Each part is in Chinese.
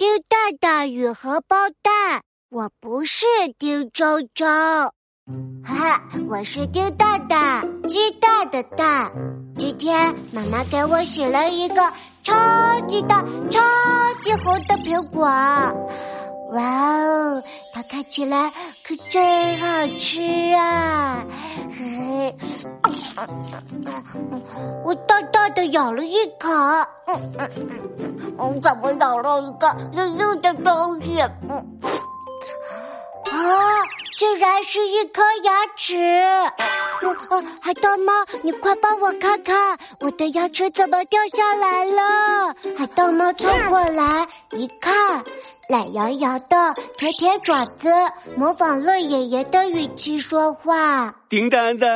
丁蛋蛋与荷包蛋，我不是丁周周，哈哈，我是丁蛋蛋，鸡蛋的蛋。今天妈妈给我洗了一个超级大、超级红的苹果，哇哦，它看起来可真好吃啊！嘿嘿，我大大的咬了一口，嗯嗯嗯。我怎么咬了一个硬硬的东西？嗯，啊，竟然是一颗牙齿！呃呃，海盗猫，你快帮我看看，我的牙齿怎么掉下来了？海盗猫凑过来一看。懒洋洋的，舔舔爪子，模仿乐爷爷的语气说话。叮当当，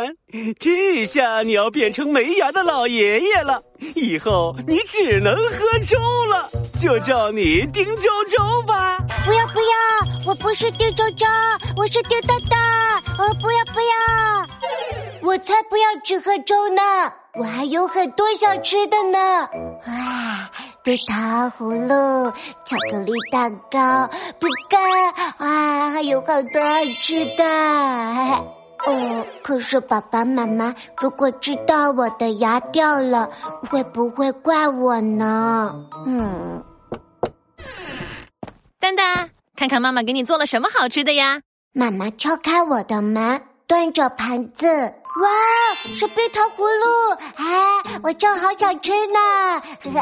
这下你要变成没牙的老爷爷了，以后你只能喝粥了，就叫你丁周周吧。不要不要，我不是丁周周，我是丁丹丹。哦，不要不要，我才不要只喝粥呢，我还有很多想吃的呢。哇。冰糖葫芦、巧克力蛋糕、饼干，哇，还有好多好吃的。哦，可是爸爸妈妈如果知道我的牙掉了，会不会怪我呢？嗯。丹丹，看看妈妈给你做了什么好吃的呀？妈妈敲开我的门，端着盘子，哇，是冰糖葫芦，哎，我正好想吃呢。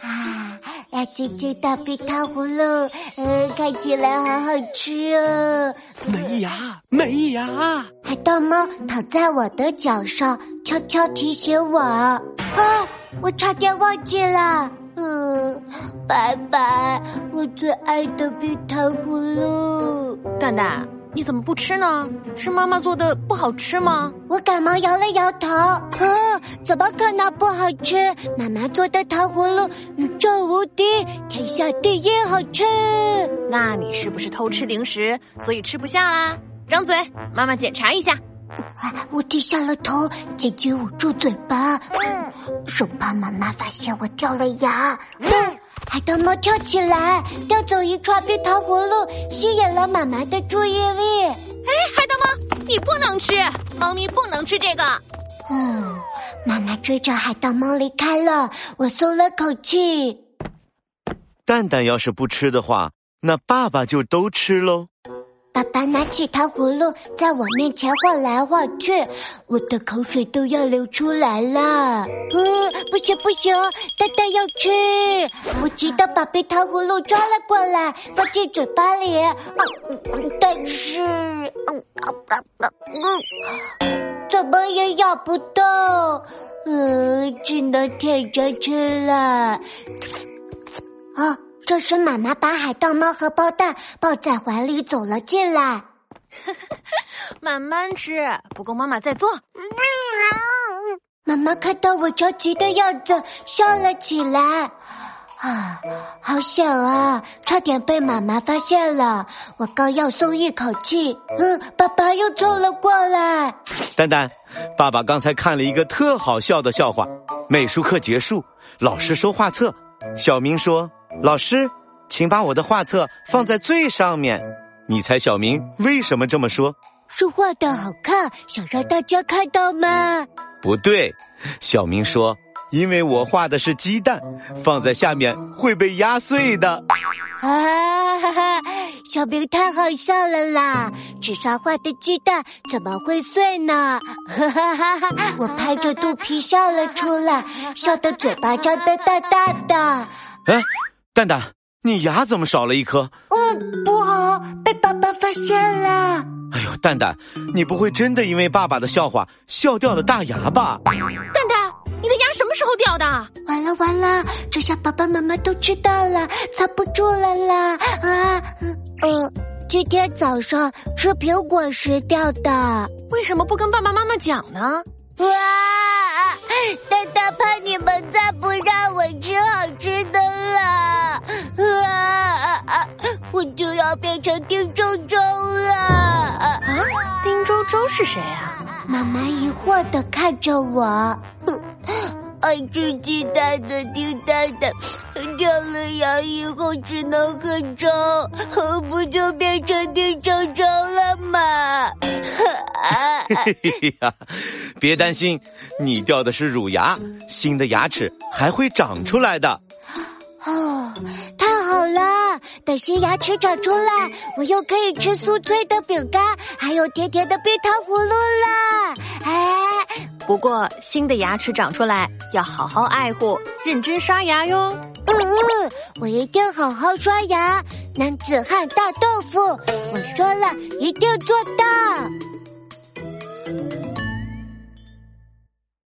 啊，亮晶晶的冰糖葫芦，嗯，看起来好好吃哦。没牙，没牙。海盗猫躺在我的脚上，悄悄提醒我。啊，我差点忘记了。嗯，拜拜，我最爱的冰糖葫芦。蛋蛋。你怎么不吃呢？是妈妈做的不好吃吗？我赶忙摇了摇头。呵，怎么可能不好吃？妈妈做的糖葫芦宇宙无敌，天下第一好吃。那你是不是偷吃零食，所以吃不下啦？张嘴，妈妈检查一下。我低下了头，紧紧捂住嘴巴，生怕妈妈发现我掉了牙。海盗猫跳起来，叼走一串冰糖葫芦，吸引了妈妈的注意力。哎，海盗猫，你不能吃，猫咪不能吃这个。嗯，妈妈追着海盗猫离开了，我松了口气。蛋蛋要是不吃的话，那爸爸就都吃喽。爸爸拿起糖葫芦，在我面前晃来晃去，我的口水都要流出来了。嗯，不行不行，蛋蛋要吃！我急得把冰糖葫芦抓了过来，放进嘴巴里。嗯，但是，嗯，嗯，怎么也咬不动，嗯，只能舔着吃了。啊！这时，妈妈把海盗猫和包蛋抱在怀里走了进来。慢慢吃，不够妈妈再做。妈妈看到我着急的样子，笑了起来。啊，好险啊，差点被妈妈发现了。我刚要松一口气，嗯，爸爸又凑了过来。蛋蛋，爸爸刚才看了一个特好笑的笑话。美术课结束，老师收画册，小明说。老师，请把我的画册放在最上面。你猜小明为什么这么说？是画的好看，想让大家看到吗？不对，小明说，因为我画的是鸡蛋，放在下面会被压碎的。啊哈哈！小明太好笑了啦！纸上画的鸡蛋怎么会碎呢？哈哈哈哈！我拍着肚皮笑了出来，笑得嘴巴张得大大的。哎。蛋蛋，你牙怎么少了一颗？嗯，不好，被爸爸发现了。哎呦，蛋蛋，你不会真的因为爸爸的笑话笑掉了大牙吧？蛋蛋，你的牙什么时候掉的？完了完了，这下爸爸妈妈都知道了，藏不住了啦！啊，嗯，今天早上吃苹果时掉的。为什么不跟爸爸妈妈讲呢？哇，蛋蛋怕你们再不让我吃好吃的了。我就要变成丁周周了啊！丁周周是谁啊？妈妈疑惑的看着我，爱吃鸡蛋的丁蛋蛋，掉了牙以后只能喝粥，不就变成丁周周了吗？嘿 嘿呀，别担心，你掉的是乳牙，新的牙齿还会长出来的。哦，太好了！等新牙齿长出来，我又可以吃酥脆的饼干，还有甜甜的冰糖葫芦了。哎，不过新的牙齿长出来要好好爱护，认真刷牙哟。嗯嗯，我一定好好刷牙。男子汉大豆腐，我说了一定做到。